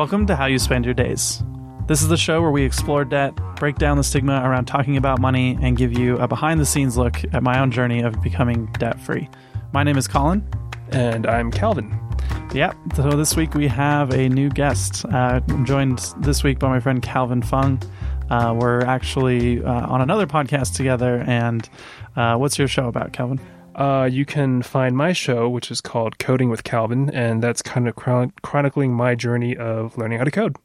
Welcome to How You Spend Your Days. This is the show where we explore debt, break down the stigma around talking about money, and give you a behind the scenes look at my own journey of becoming debt free. My name is Colin. And I'm Calvin. Yeah, so this week we have a new guest. Uh, I'm joined this week by my friend Calvin Fung. Uh, we're actually uh, on another podcast together. And uh, what's your show about, Calvin? Uh, you can find my show, which is called Coding with Calvin, and that's kind of chron- chronicling my journey of learning how to code.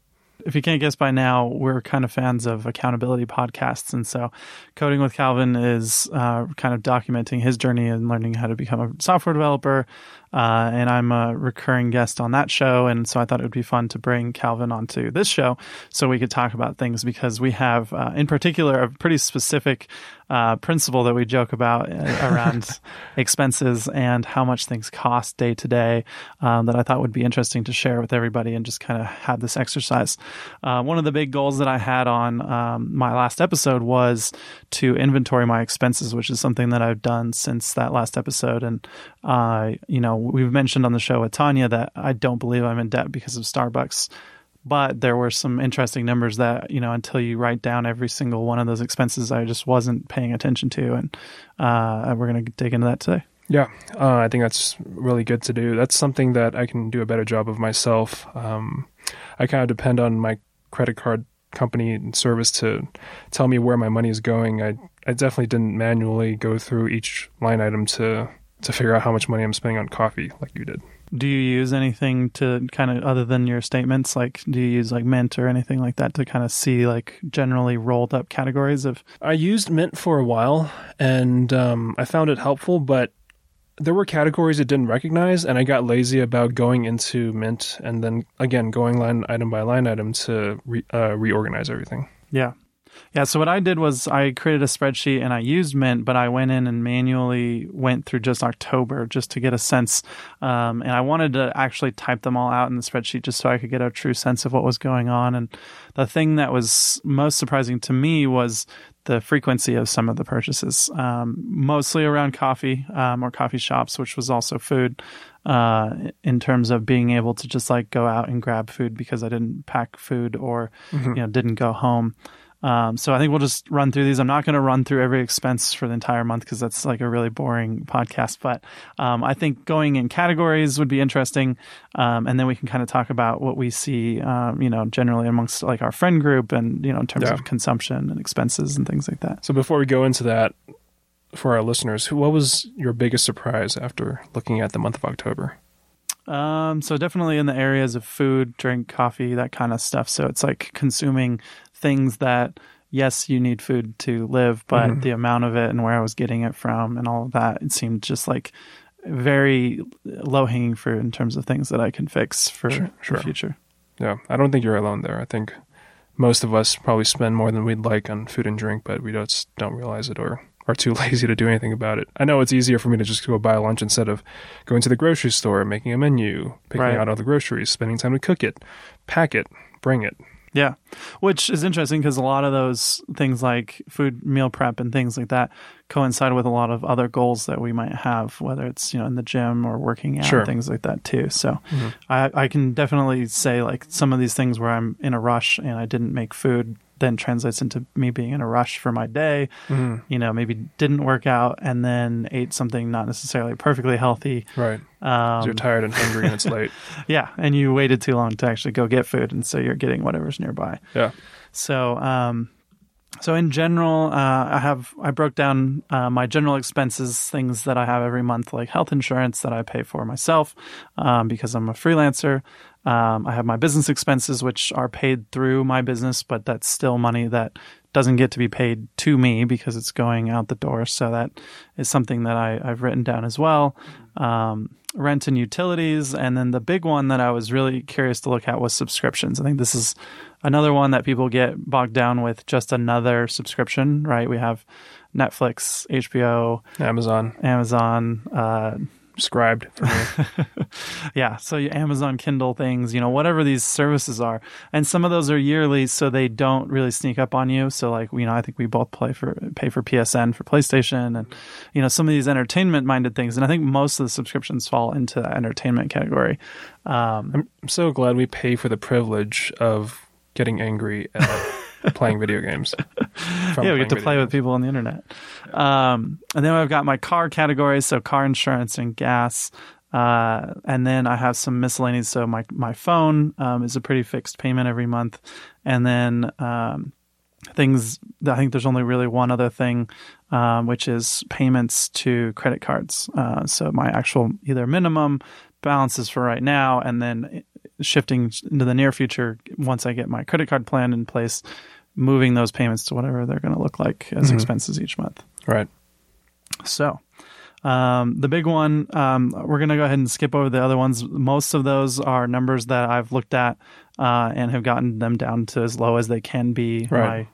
If you can't guess by now, we're kind of fans of accountability podcasts. And so, Coding with Calvin is uh, kind of documenting his journey and learning how to become a software developer. Uh, and I'm a recurring guest on that show. And so, I thought it would be fun to bring Calvin onto this show so we could talk about things because we have, uh, in particular, a pretty specific uh, principle that we joke about uh, around expenses and how much things cost day to day um, that I thought would be interesting to share with everybody and just kind of have this exercise. Uh, one of the big goals that I had on um, my last episode was to inventory my expenses, which is something that I've done since that last episode. And, uh, you know, we've mentioned on the show with Tanya that I don't believe I'm in debt because of Starbucks but there were some interesting numbers that you know until you write down every single one of those expenses i just wasn't paying attention to and uh, we're going to dig into that today. Yeah uh, i think that's really good to do. That's something that i can do a better job of myself. Um, i kind of depend on my credit card company and service to tell me where my money is going. I, I definitely didn't manually go through each line item to to figure out how much money i'm spending on coffee like you did do you use anything to kind of other than your statements? Like do you use like mint or anything like that to kind of see like generally rolled up categories of i used mint for a while and um, i found it helpful but there were categories it didn't recognize and i got lazy about going into mint and then again going line item by line item to re, uh, reorganize everything. Yeah yeah, so what I did was I created a spreadsheet and I used Mint, but I went in and manually went through just October just to get a sense. Um, and I wanted to actually type them all out in the spreadsheet just so I could get a true sense of what was going on. And the thing that was most surprising to me was the frequency of some of the purchases, um, mostly around coffee um, or coffee shops, which was also food. Uh, in terms of being able to just like go out and grab food because I didn't pack food or mm-hmm. you know didn't go home. Um, so I think we'll just run through these. I'm not going to run through every expense for the entire month because that's like a really boring podcast. But um, I think going in categories would be interesting, um, and then we can kind of talk about what we see, um, you know, generally amongst like our friend group, and you know, in terms yeah. of consumption and expenses and things like that. So before we go into that, for our listeners, what was your biggest surprise after looking at the month of October? Um, so definitely in the areas of food, drink, coffee, that kind of stuff. So it's like consuming things that yes, you need food to live, but mm-hmm. the amount of it and where I was getting it from and all of that, it seemed just like very low hanging fruit in terms of things that I can fix for sure, sure. the future. Yeah, I don't think you're alone there. I think most of us probably spend more than we'd like on food and drink, but we just don't realize it or are too lazy to do anything about it. I know it's easier for me to just go buy lunch instead of going to the grocery store, making a menu, picking right. out all the groceries, spending time to cook it, pack it, bring it. Yeah. Which is interesting because a lot of those things like food meal prep and things like that coincide with a lot of other goals that we might have, whether it's, you know, in the gym or working out, sure. things like that too. So mm-hmm. I, I can definitely say like some of these things where I'm in a rush and I didn't make food then translates into me being in a rush for my day. Mm-hmm. You know, maybe didn't work out and then ate something not necessarily perfectly healthy. Right. Um, you're tired and hungry and it's late. yeah, and you waited too long to actually go get food, and so you're getting whatever's nearby. Yeah. So, um, so in general, uh, I have I broke down uh, my general expenses, things that I have every month, like health insurance that I pay for myself um, because I'm a freelancer. Um, I have my business expenses, which are paid through my business, but that's still money that doesn't get to be paid to me because it's going out the door. So that is something that I, have written down as well. Um, rent and utilities. And then the big one that I was really curious to look at was subscriptions. I think this is another one that people get bogged down with just another subscription, right? We have Netflix, HBO, Amazon, Amazon, uh, scribed for me. yeah. So your Amazon Kindle things, you know, whatever these services are, and some of those are yearly, so they don't really sneak up on you. So like, you know, I think we both play for pay for PSN for PlayStation, and you know, some of these entertainment minded things, and I think most of the subscriptions fall into that entertainment category. Um, I'm so glad we pay for the privilege of getting angry at playing video games. yeah, we get to play games. with people on the internet. Um, and then I've got my car categories, so car insurance and gas. Uh, and then I have some miscellaneous. So my my phone um, is a pretty fixed payment every month, and then um, things. I think there's only really one other thing, um, which is payments to credit cards. Uh, so my actual either minimum balances for right now, and then shifting into the near future once I get my credit card plan in place, moving those payments to whatever they're going to look like as mm-hmm. expenses each month. Right. So um, the big one, um, we're going to go ahead and skip over the other ones. Most of those are numbers that I've looked at uh, and have gotten them down to as low as they can be. Right. My,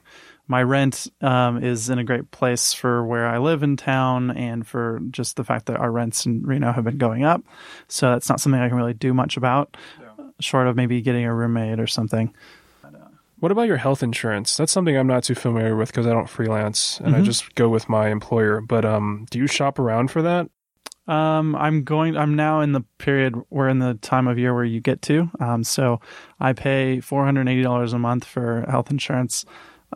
my rent um, is in a great place for where I live in town and for just the fact that our rents in Reno have been going up. So that's not something I can really do much about, yeah. short of maybe getting a roommate or something. What about your health insurance? That's something I'm not too familiar with because I don't freelance and mm-hmm. I just go with my employer. But um, do you shop around for that? Um, I'm going. I'm now in the period. We're in the time of year where you get to. Um, so I pay four hundred eighty dollars a month for health insurance,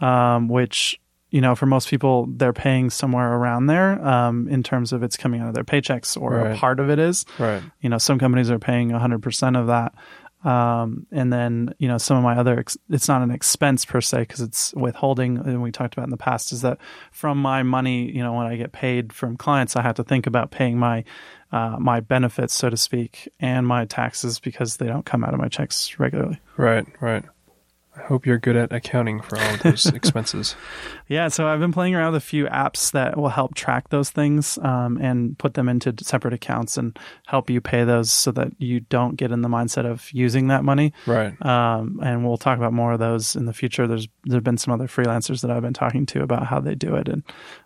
um, which you know for most people they're paying somewhere around there um, in terms of it's coming out of their paychecks or right. a part of it is. Right. You know, some companies are paying hundred percent of that. Um, and then, you know, some of my other, ex- it's not an expense per se because it's withholding. And we talked about in the past is that from my money, you know, when I get paid from clients, I have to think about paying my, uh, my benefits, so to speak, and my taxes because they don't come out of my checks regularly. Right, right. I hope you're good at accounting for all of those expenses. Yeah, so I've been playing around with a few apps that will help track those things um, and put them into separate accounts and help you pay those so that you don't get in the mindset of using that money. Right. Um, and we'll talk about more of those in the future. There's there've been some other freelancers that I've been talking to about how they do it, and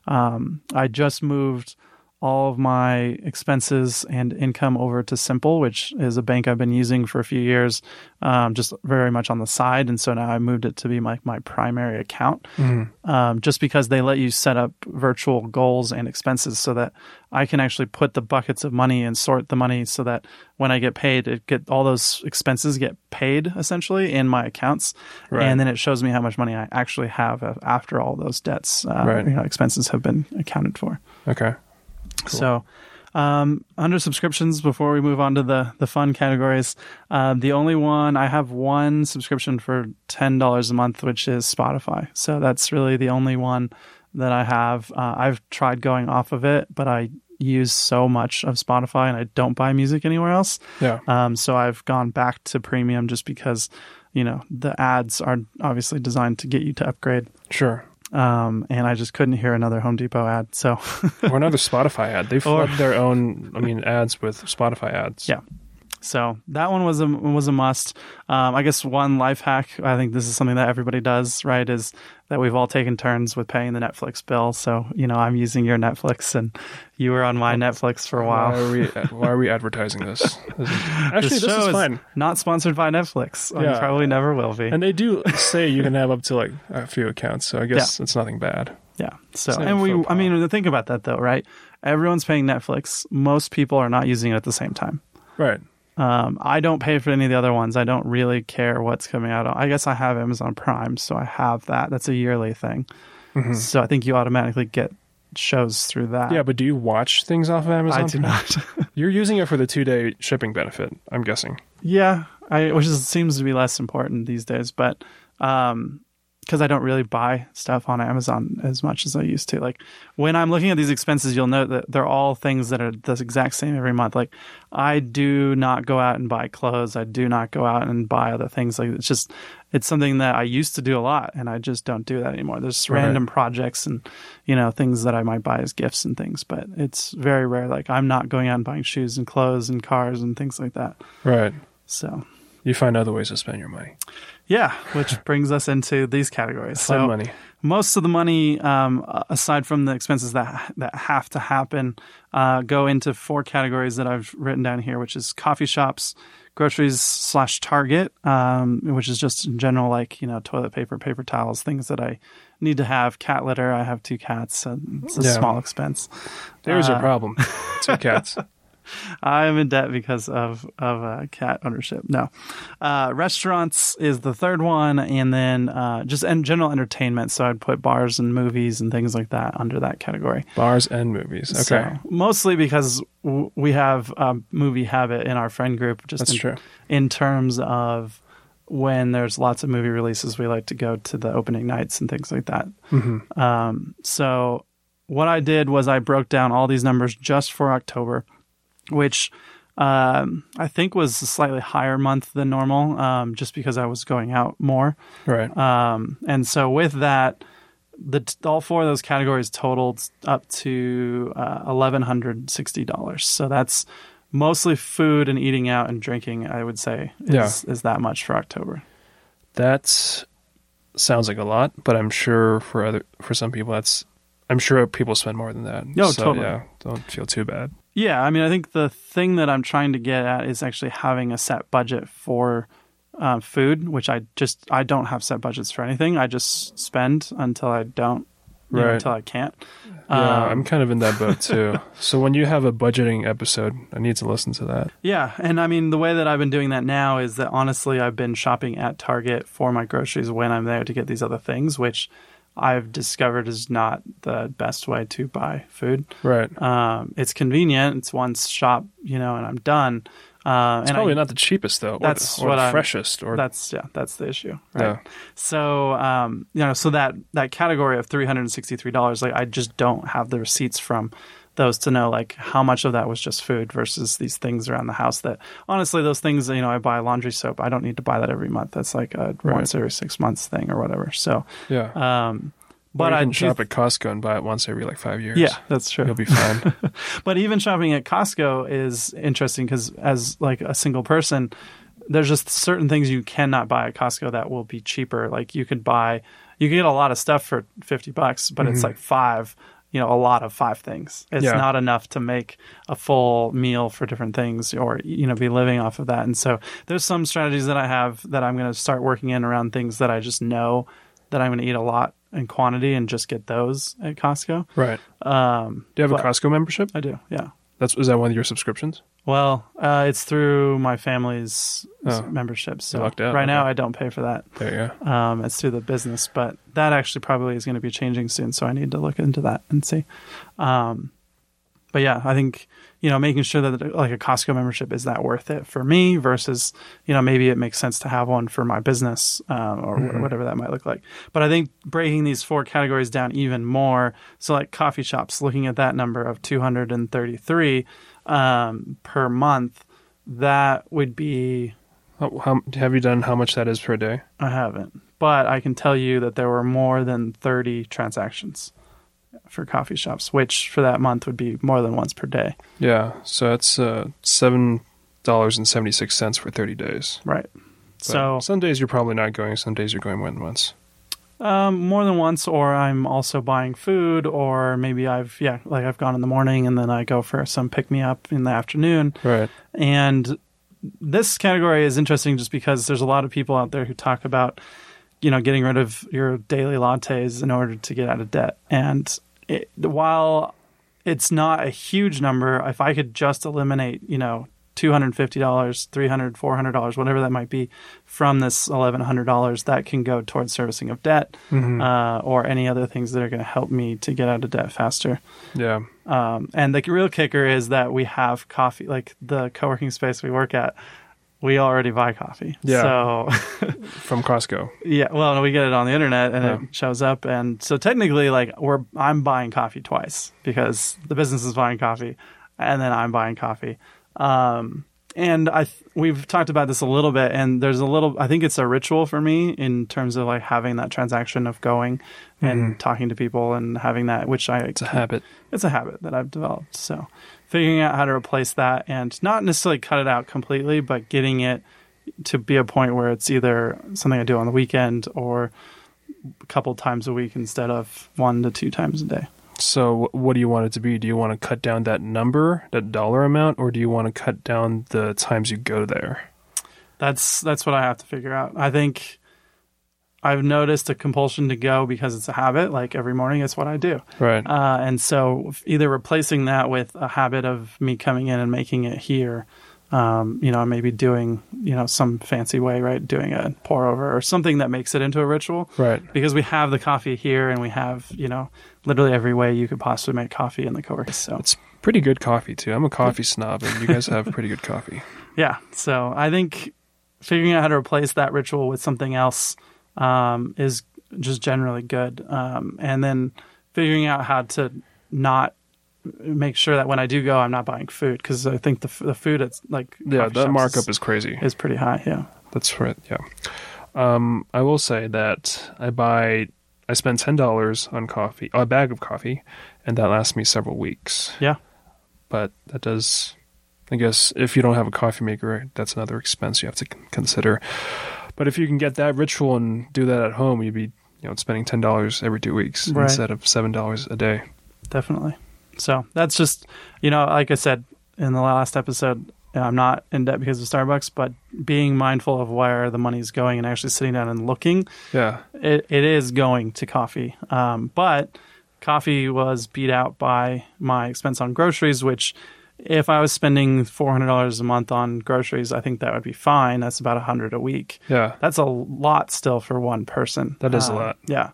um, I just moved all of my expenses and income over to Simple, which is a bank I've been using for a few years, um, just very much on the side. And so now I moved it to be my, my primary account, mm-hmm. um, just because they let you set up virtual goals and expenses so that I can actually put the buckets of money and sort the money so that when I get paid, it get all those expenses get paid essentially in my accounts, right. and then it shows me how much money I actually have after all those debts, uh, right. you know, expenses have been accounted for. Okay. Cool. So, um, under subscriptions, before we move on to the the fun categories, uh, the only one I have one subscription for ten dollars a month, which is Spotify. So that's really the only one that I have. Uh, I've tried going off of it, but I use so much of Spotify and I don't buy music anywhere else. Yeah. Um, so I've gone back to premium just because, you know, the ads are obviously designed to get you to upgrade. Sure. Um, and I just couldn't hear another Home Depot ad. So, or another Spotify ad. They flood their own, I mean, ads with Spotify ads. Yeah. So that one was a was a must. Um, I guess one life hack. I think this is something that everybody does, right? Is that we've all taken turns with paying the Netflix bill. So you know, I'm using your Netflix, and you were on my Netflix for a while. Why are we, why are we advertising this? Actually, this, this is, is fine. Not sponsored by Netflix. Yeah. probably never will be. And they do say you can have up to like a few accounts. So I guess yeah. it's nothing bad. Yeah. So and we, I mean, think about that though, right? Everyone's paying Netflix. Most people are not using it at the same time. Right. Um, I don't pay for any of the other ones. I don't really care what's coming out. I guess I have Amazon Prime, so I have that. That's a yearly thing. Mm-hmm. So I think you automatically get shows through that. Yeah, but do you watch things off of Amazon? I do not. You're using it for the two day shipping benefit, I'm guessing. Yeah, I, which is, seems to be less important these days. But um, because I don't really buy stuff on Amazon as much as I used to. Like when I'm looking at these expenses, you'll note that they're all things that are the exact same every month. Like I do not go out and buy clothes. I do not go out and buy other things. Like it's just it's something that I used to do a lot, and I just don't do that anymore. There's right. random projects and you know things that I might buy as gifts and things, but it's very rare. Like I'm not going out and buying shoes and clothes and cars and things like that. Right. So you find other ways to spend your money. Yeah, which brings us into these categories. Fun so, money. most of the money, um, aside from the expenses that that have to happen, uh, go into four categories that I've written down here, which is coffee shops, groceries slash Target, um, which is just in general like you know toilet paper, paper towels, things that I need to have. Cat litter. I have two cats, so it's a Yeah. small expense. There's Uh, your problem. Two cats. I am in debt because of of uh, cat ownership. No, uh, restaurants is the third one, and then uh, just and general entertainment. So I'd put bars and movies and things like that under that category. Bars and movies. Okay. So, mostly because w- we have a movie habit in our friend group. Just That's in, true. in terms of when there's lots of movie releases, we like to go to the opening nights and things like that. hmm Um, so what I did was I broke down all these numbers just for October, which um, I think was a slightly higher month than normal, um, just because I was going out more. Right. Um, and so with that, the all four of those categories totaled up to uh, eleven hundred sixty dollars. So that's mostly food and eating out and drinking. I would say is is that much for October. That sounds like a lot, but I'm sure for other for some people that's I'm sure people spend more than that. No, so, totally. Yeah, don't feel too bad. Yeah, I mean, I think the thing that I'm trying to get at is actually having a set budget for uh, food, which I just I don't have set budgets for anything. I just spend until I don't, you know, Right. until I can't. Yeah, Um, I'm kind of in that boat too. so when you have a budgeting episode, I need to listen to that. Yeah, and I mean the way that I've been doing that now is that honestly I've been shopping at Target for my groceries when I'm there to get these other things, which I've discovered is not the best way to buy food. Right. Um, it's convenient. It's one shop, you know, and I'm done. Uh, It's probably I, not the cheapest though. or That's the, or what the I'm- freshest or that's yeah, that's the issue. Right. yeah. So, um, you know, so that that category of three hundred and sixty three dollars, like I just don't have the receipts from those to know like how much of that was just food versus these things around the house. That honestly, those things, you know, I buy laundry soap. I don't need to buy that every month. That's like a Right. once every six months thing or whatever. So, Yeah. um, but I shop at Costco and buy it once every like five years. yeah, that's true. You'll be fine. But even shopping at Costco is interesting because as like a single person, there's just certain things you cannot buy at Costco that will be cheaper. Like you could buy, you can get a lot of stuff for fifty bucks, but it's Mhm. like five. You know, a lot of five things. It's Yeah. not enough to make a full meal for different things, or you know, be living off of that. And so, there's some strategies that I have that I'm going to start working in around things that I just know that I'm going to eat a lot in quantity, and just get those at Costco. right. Um, Do you have but- a Costco membership? I do, yeah. That's is that one of your subscriptions? Well, uh, it's through my family's Oh. membership. So out, right now. I don't pay for that. There you go. Um, it's through the business, but that actually probably is going to be changing soon. So I need to look into that and see. Um, but yeah, I think you know making sure that like a Costco membership is that worth it for me versus you know maybe it makes sense to have one for my business uh, or Mhm. whatever that might look like. But I think breaking these four categories down even more, so like coffee shops, looking at that number of two hundred and thirty three um, per month, that would be How, how have you done? How much that is per day? I haven't, but I can tell you that there were more than 30 transactions for coffee shops, which for that month would be more than once per day. Yeah. So that's uh, seven dollars and seventy six cents for thirty days. Right. But so some days you're probably not going. Some days you're going more than once. um, more than once, or I'm also buying food, or maybe I've yeah, like I've gone in the morning and then I go for some pick me up in the afternoon. Right. And this category is interesting just because there's a lot of people out there who talk about, you know, getting rid of your daily lattes in order to get out of debt. And it, while it's not a huge number, if I could just eliminate, you know, $250, $300, $400, whatever that might be from this $1,100, that can go towards servicing of debt Mhm. uh, or any other things that are going to help me to get out of debt faster. yeah. Um, and the real kicker is that we have coffee, like the co-working space we work at. We already buy coffee. Yeah. So From Costco. yeah, well, no, we get it on the internet and Yeah. it shows up, and so technically, like we're I'm buying coffee twice because the business is buying coffee, and then I'm buying coffee. Um, and I th- we've talked about this a little bit, and there's a little. I think it's a ritual for me in terms of like having that transaction of going and Mhm. talking to people and having that, which I It's a habit. it's a habit that I've developed. So figuring out how to replace that and not necessarily cut it out completely, but getting it to be a point where it's either something I do on the weekend or a couple times a week instead of one to two times a day. So, what do you want it to be? Do you want to cut down that number, that dollar amount, or do you want to cut down the times you go there? That's that's what I have to figure out. I think I've noticed a compulsion to go because it's a habit. Like every morning, it's what I do. Right. Uh, and so either replacing that with a habit of me coming in and making it here, um, you know, maybe doing, you know, some fancy way, right? Doing a pour over or something that makes it into a ritual. right. Because we have the coffee here and we have, you know, literally every way you could possibly make coffee in the coworking. So It's pretty good coffee too. I'm a coffee snob, and you guys have pretty good coffee. yeah. So I think figuring out how to replace that ritual with something else um, is just generally good. Um, and then figuring out how to not make sure that when I do go, I'm not buying food because I think the, the food it's like Yeah, that markup is crazy. is pretty high. Yeah. That's right. Yeah. Um, I will say that I buy, I spend ten dollars on coffee, a bag of coffee, and that lasts me several weeks. Yeah. But that does, I guess, if you don't have a coffee maker, that's another expense you have to consider. But if you can get that ritual and do that at home, you'd be, you know, spending ten dollars every two weeks Right. instead of seven dollars a day. definitely. So that's just, you know, like I said in the last episode, I'm not in debt because of Starbucks, but being mindful of where the money's going and actually sitting down and looking, Yeah. it, it is going to coffee. Um, but coffee was beat out by my expense on groceries, which if I was spending $400 a month on groceries, I think that would be fine. That's about a 100 a week. Yeah. That's a lot still for one person. That is a Um, lot. Yeah,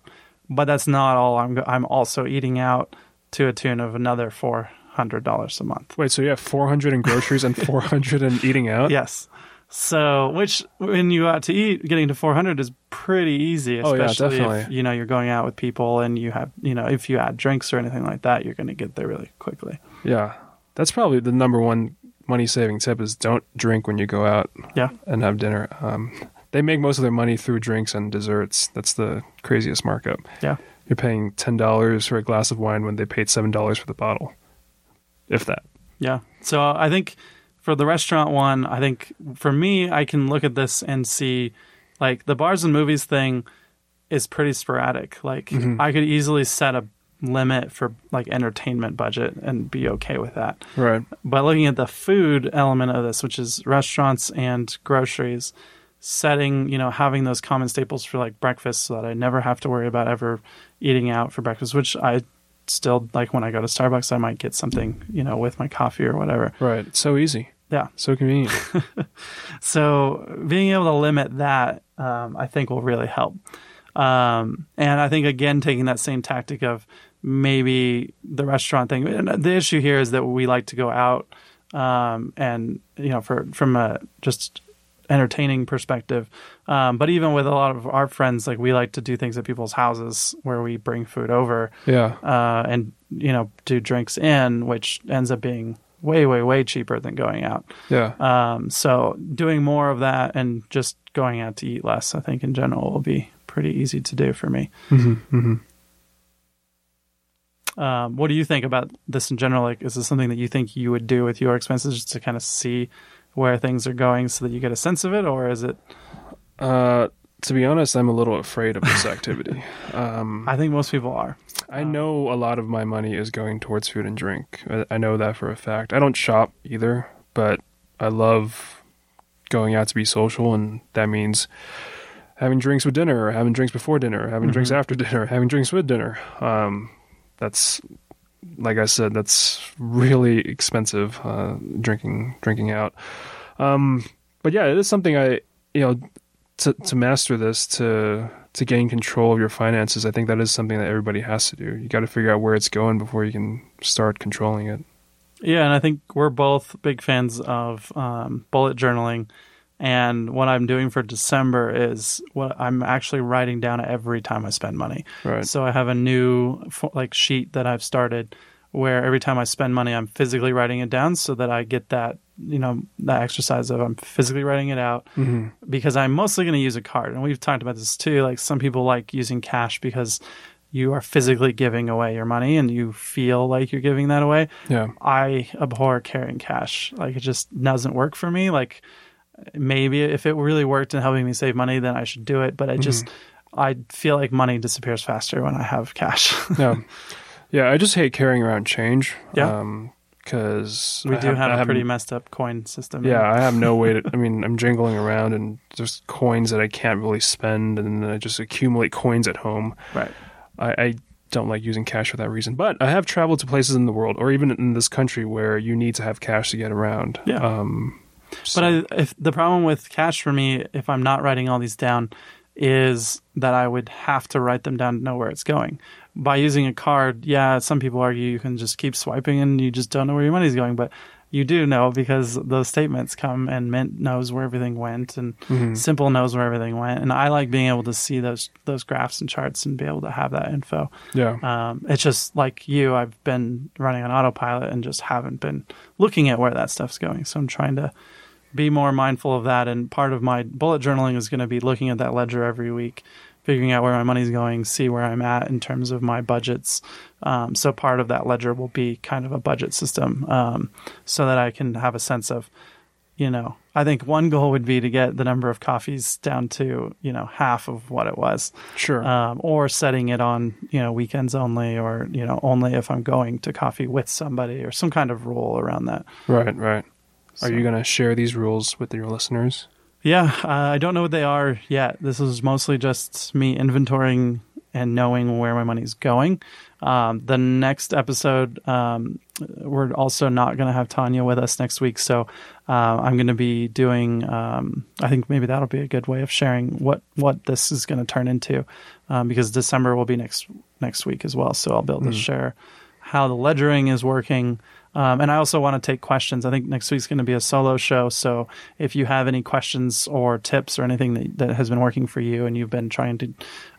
but that's not all. I'm I'm also eating out to a tune of another four hundred dollars a month. Wait, so you have four hundred in groceries and four hundred in eating out? Yes. So, which when you go out to eat, getting to 400 is pretty easy, Oh, yeah, especially if definitely. you know you're going out with people and you have, you know, if you add drinks or anything like that, you're going to get there really quickly. Yeah. That's probably the number one money saving tip is don't drink when you go out Yeah. and have dinner. Um, they make most of their money through drinks and desserts. That's the craziest markup. Yeah. You're paying ten dollars for a glass of wine when they paid seven dollars for the bottle. If that. Yeah. So I think for the restaurant one, I think for me, I can look at this and see like the bars and movies thing is pretty sporadic. Like Mhm. I could easily set a limit for like entertainment budget and be okay with that. Right. But looking at the food element of this, which is restaurants and groceries, setting, you know, having those common staples for like breakfast so that I never have to worry about ever eating out for breakfast, which I still like when I go to Starbucks, I might get something, you know, with my coffee or whatever. Right. It's so easy. Yeah. So convenient. So being able to limit that, um, I think will really help. Um, and I think again, taking that same tactic of maybe the restaurant thing. And the issue here is that we like to go out, um, and you know, for from a just entertaining perspective. Um, but even with a lot of our friends, like we like to do things at people's houses where we bring food over yeah. uh, and you know do drinks in, which ends up being way, way, way cheaper than going out. Yeah. Um, so doing more of that and just going out to eat less, I think in general will be pretty easy to do for me. hmm hmm Um, what do you think about this in general? Like, is this something that you think you would do with your expenses just to kind of see where things are going so that you get a sense of it, or is it? Uh, to be honest, I'm a little afraid of this activity. um, I think most people are. I know a lot of my money is going towards food and drink. I- I know that for a fact. I don't shop either, but I love going out to be social, and that means having drinks with dinner, or having drinks before dinner, having drinks Mhm. after dinner, having drinks with dinner. Um, that's like I said, that's really expensive. Uh, drinking drinking out. Um, but yeah, it is something I you know to to master this to to gain control of your finances. I think that is something that everybody has to do. You got to figure out where it's going before you can start controlling it. Yeah, and I think we're both big fans of um, bullet journaling. And what I'm doing for December is what I'm actually writing down every time I spend money. Right. So I have a new like sheet that I've started where every time I spend money, I'm physically writing it down so that I get that you know that exercise of I'm physically writing it out hmm because I'm mostly going to use a card. And we've talked about this too. Like some people like using cash because you are physically giving away your money and you feel like you're giving that away. Yeah. I abhor carrying cash. Like it just doesn't work for me. Like maybe if it really worked in helping me save money, then I should do it. But I just I feel like money disappears faster when I have cash. yeah, yeah. I just hate carrying around change. Yeah. because we do have, a pretty messed up coin system. Yeah, I have no way to. I mean, I'm jingling around and there's coins that I can't really spend, and then I just accumulate coins at home. right. I, I don't like using cash for that reason. But I have traveled to places in the world, or even in this country, where you need to have cash to get around. Yeah. Um, so- But I, if the problem with cash for me, if I'm not writing all these down, is that I would have to write them down to know where it's going. By using a card, yeah, some people argue you can just keep swiping and you just don't know where your money's going, but you do know because those statements come and Mint knows where everything went and Mhm. Simple knows where everything went. And I like being able to see those those graphs and charts and be able to have that info. yeah. Um, it's just like you, I've been running on autopilot and just haven't been looking at where that stuff's going. So I'm trying to be more mindful of that. And part of my bullet journaling is going to be looking at that ledger every week, figuring out where my money's going, see where I'm at in terms of my budgets. Um, so part of that ledger will be kind of a budget system um, so that I can have a sense of, you know, I think one goal would be to get the number of coffees down to, you know, half of what it was Sure. um, or setting it on you know weekends only or you know only if i'm going to coffee with somebody or some kind of rule around that right. Right. Are So- you going to share these rules with your listeners? Yeah uh, i don't know what they are yet. This is mostly just me inventorying and knowing where my money's going. Um, the next episode um, we're also not going to have tanya with us next week so uh, i'm going to be doing um, i think maybe that'll be a good way of sharing what what this is going to turn into um, because december will be next next week as well so i'll be able to share how the ledgering is working um, and I also want to take questions. I think next week's going to be a solo show. So if you have any questions or tips or anything that, that has been working for you and you've been trying to,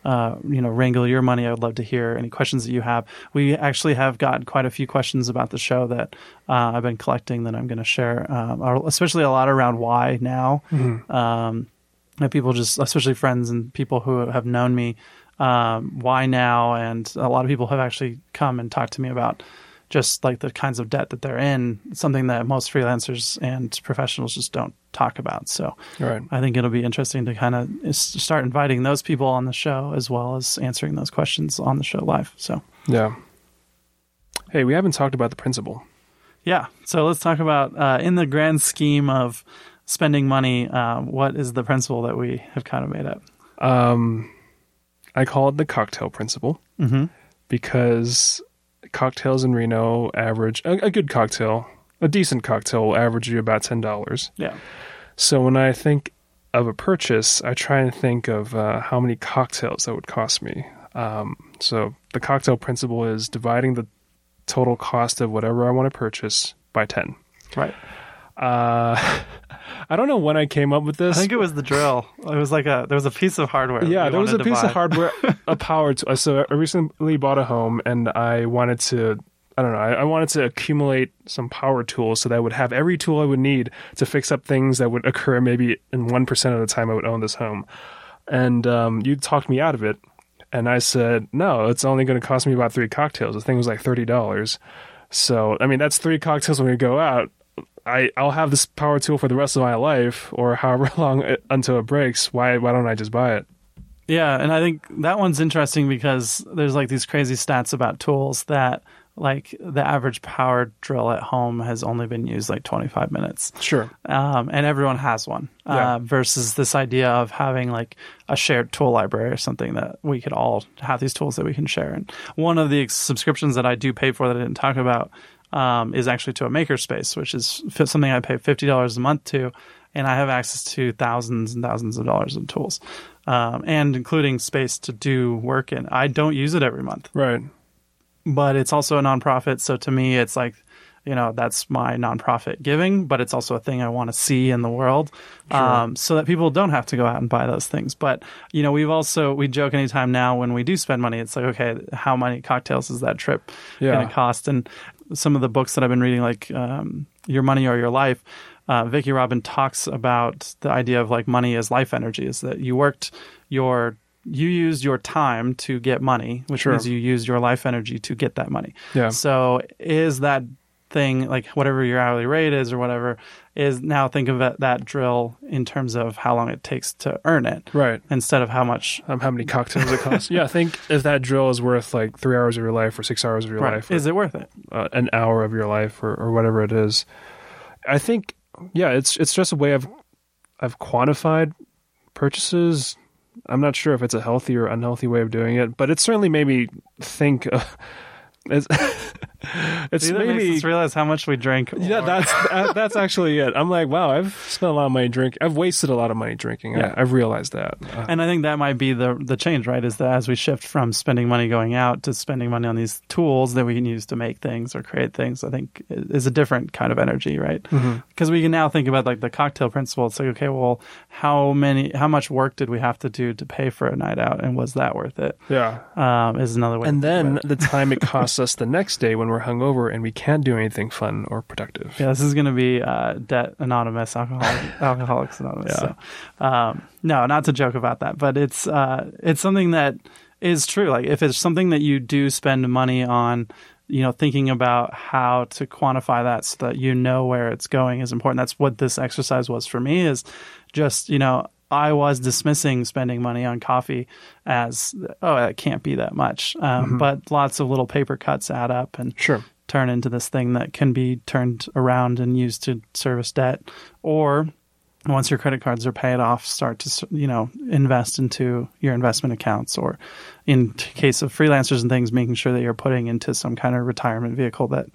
uh, you know, wrangle your money, I would love to hear any questions that you have. We actually have got quite a few questions about the show that uh, I've been collecting that I'm going to share, um, especially a lot around why now. Um, people just, especially friends and people who have known me, um, why now? And a lot of people have actually come and talked to me about just like the kinds of debt that they're in, something that most freelancers and professionals just don't talk about. So Right. I think it'll be interesting to kind of start inviting those people on the show as well as answering those questions on the show live. So Yeah. Hey, we haven't talked about the principle. yeah, so let's talk about uh, in the grand scheme of spending money, uh, what is the principle that we have kind of made up? Um, I call it the cocktail principle Mm-hmm. because cocktails in Reno average a, a good cocktail, a decent cocktail will average you about ten dollars. Yeah. So when I think of a purchase, I try and think of uh, how many cocktails that would cost me. Um, so the cocktail principle is dividing the total cost of whatever I want to purchase by ten. Right. Uh, I don't know when I came up with this. I think it was the drill. It was like a there was a piece of hardware. yeah, there was a piece buy. of hardware, a power tool. So I recently bought a home, and I wanted to. I don't know. I, I wanted to accumulate some power tools so that I would have every tool I would need to fix up things that would occur maybe in one percent of the time I would own this home. And um, you talked me out of it, and I said, "No, it's only going to cost me about three cocktails. The thing was like thirty dollars. So I mean, that's three cocktails when we go out. I I'll have this power tool for the rest of my life, or however long it, until it breaks. Why why don't I just buy it? Yeah, and I think that one's interesting because there's like these crazy stats about tools that like the average power drill at home has only been used like 25 minutes. Sure. Um, and everyone has one. Yeah. Uh, versus this idea of having like a shared tool library or something that we could all have these tools that we can share. And one of the subscriptions that I do pay for that I didn't talk about um, is actually to a makerspace, which is f- something I pay fifty dollars a month to, and I have access to thousands and thousands of dollars of tools, um, and including space to do work in. I don't use it every month Right. but it's also a nonprofit. So to me, it's like, you know, that's my nonprofit giving, but it's also a thing I want to see in the world, um, so that people don't have to go out and buy those things. But you know, we've also we joke anytime now when we do spend money, it's like, okay, how many cocktails is that trip Yeah. going to cost? And some of the books that I've been reading, like um, Your Money or Your Life. Uh, Vicki Robin talks about the idea of like money as life energy is that you worked your you used your time to get money, which Sure. means you used your life energy to get that money. Yeah. So is that thing, like whatever your hourly rate is or whatever, is now think of that, that drill in terms of how long it takes to earn it Right. instead of how much. Um, how many cocktails it costs? yeah, I think if that drill is worth like three hours of your life or six hours of your Right. life, or, Is it worth it? uh, an hour of your life or, or whatever it is, I think yeah, it's it's just a way of I've quantified purchases. I'm not sure if it's a healthy or unhealthy way of doing it, but it certainly made me think. Uh, it's it's Either maybe makes us realize how much we drink. yeah, that's that, that's actually it. I'm like, wow, I've spent a lot of money drinking. I've wasted a lot of money drinking. Yeah. I, I've realized that. Uh, And I think that might be the the change, right? Is that as we shift from spending money going out to spending money on these tools that we can use to make things or create things, I think is a different kind of energy, right? Mm-hmm. Because we can now think about like the cocktail principle. It's like, okay, well, how many, how much work did we have to do to pay for a night out, and was that worth it? yeah. Um, is another way. And then the time it costs us the next day when we're hungover and we can't do anything fun or productive. Yeah, this is going to be uh, debt anonymous, alcoholic, alcoholics anonymous. Yeah. So, um, no, not to joke about that, but it's uh, it's something that is true. Like if it's something that you do spend money on, you know, thinking about how to quantify that so that you know where it's going is important. That's what this exercise was for me. Is just you know. I was dismissing spending money on coffee as oh it can't be that much, um, but lots of little paper cuts add up, and Sure. turn into this thing that can be turned around and used to service debt. Or once your credit cards are paid off start to you know invest into your investment accounts or in case of freelancers and things making sure that you're putting into some kind of retirement vehicle that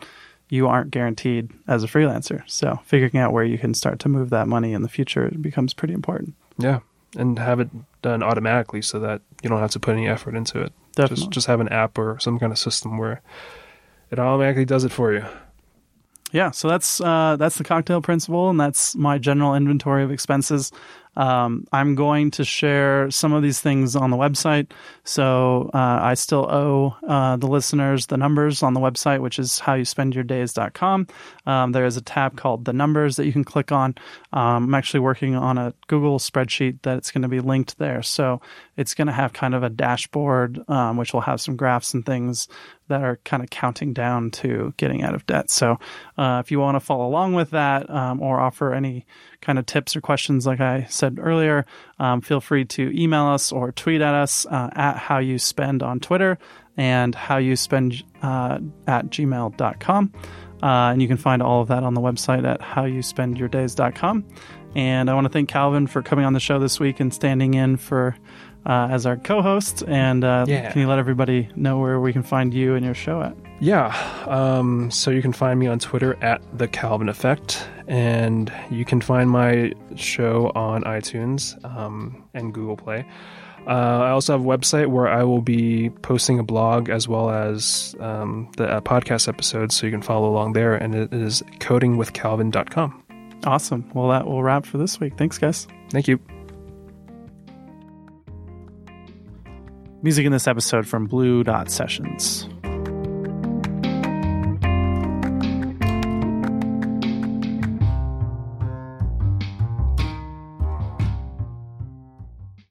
you aren't guaranteed as a freelancer. So figuring out where you can start to move that money in the future becomes pretty important Yeah. And have it done automatically so that you don't have to put any effort into it. Definitely. Just just have an app or some kind of system where it automatically does it for you. yeah so that's uh, that's the cocktail principle and that's my general inventory of expenses um, i'm going to share some of these things on the website. So uh, i still owe uh, the listeners the numbers on the website which is howyouspendyourdays.com um, there is a tab called the numbers that you can click on. Um, i'm actually working on a google spreadsheet that's going to be linked there. So it's going to have kind of a dashboard um, which will have some graphs and things that are kind of counting down to getting out of debt. So, uh, if you want to follow along with that um, or offer any kind of tips or questions, like I said earlier, um, feel free to email us or tweet at us uh, at how you spend on Twitter and how you spend uh, at gmail.com. Uh, and you can find all of that on the website at howyouspendyourdays.com. And I want to thank Calvin for coming on the show this week and standing in for uh, as our co-host. And uh, Yeah. can you let everybody know where we can find you and your show at? Yeah. Um, so you can find me on Twitter at the Calvin Effect, and you can find my show on iTunes um, and Google Play. Uh, I also have a website where I will be posting a blog as well as um, the uh, podcast episodes, so you can follow along there. And it is codingwithcalvin.com. Awesome. Well, that will wrap for this week. Thanks, guys. Thank you. Music in this episode from Blue Dot Sessions.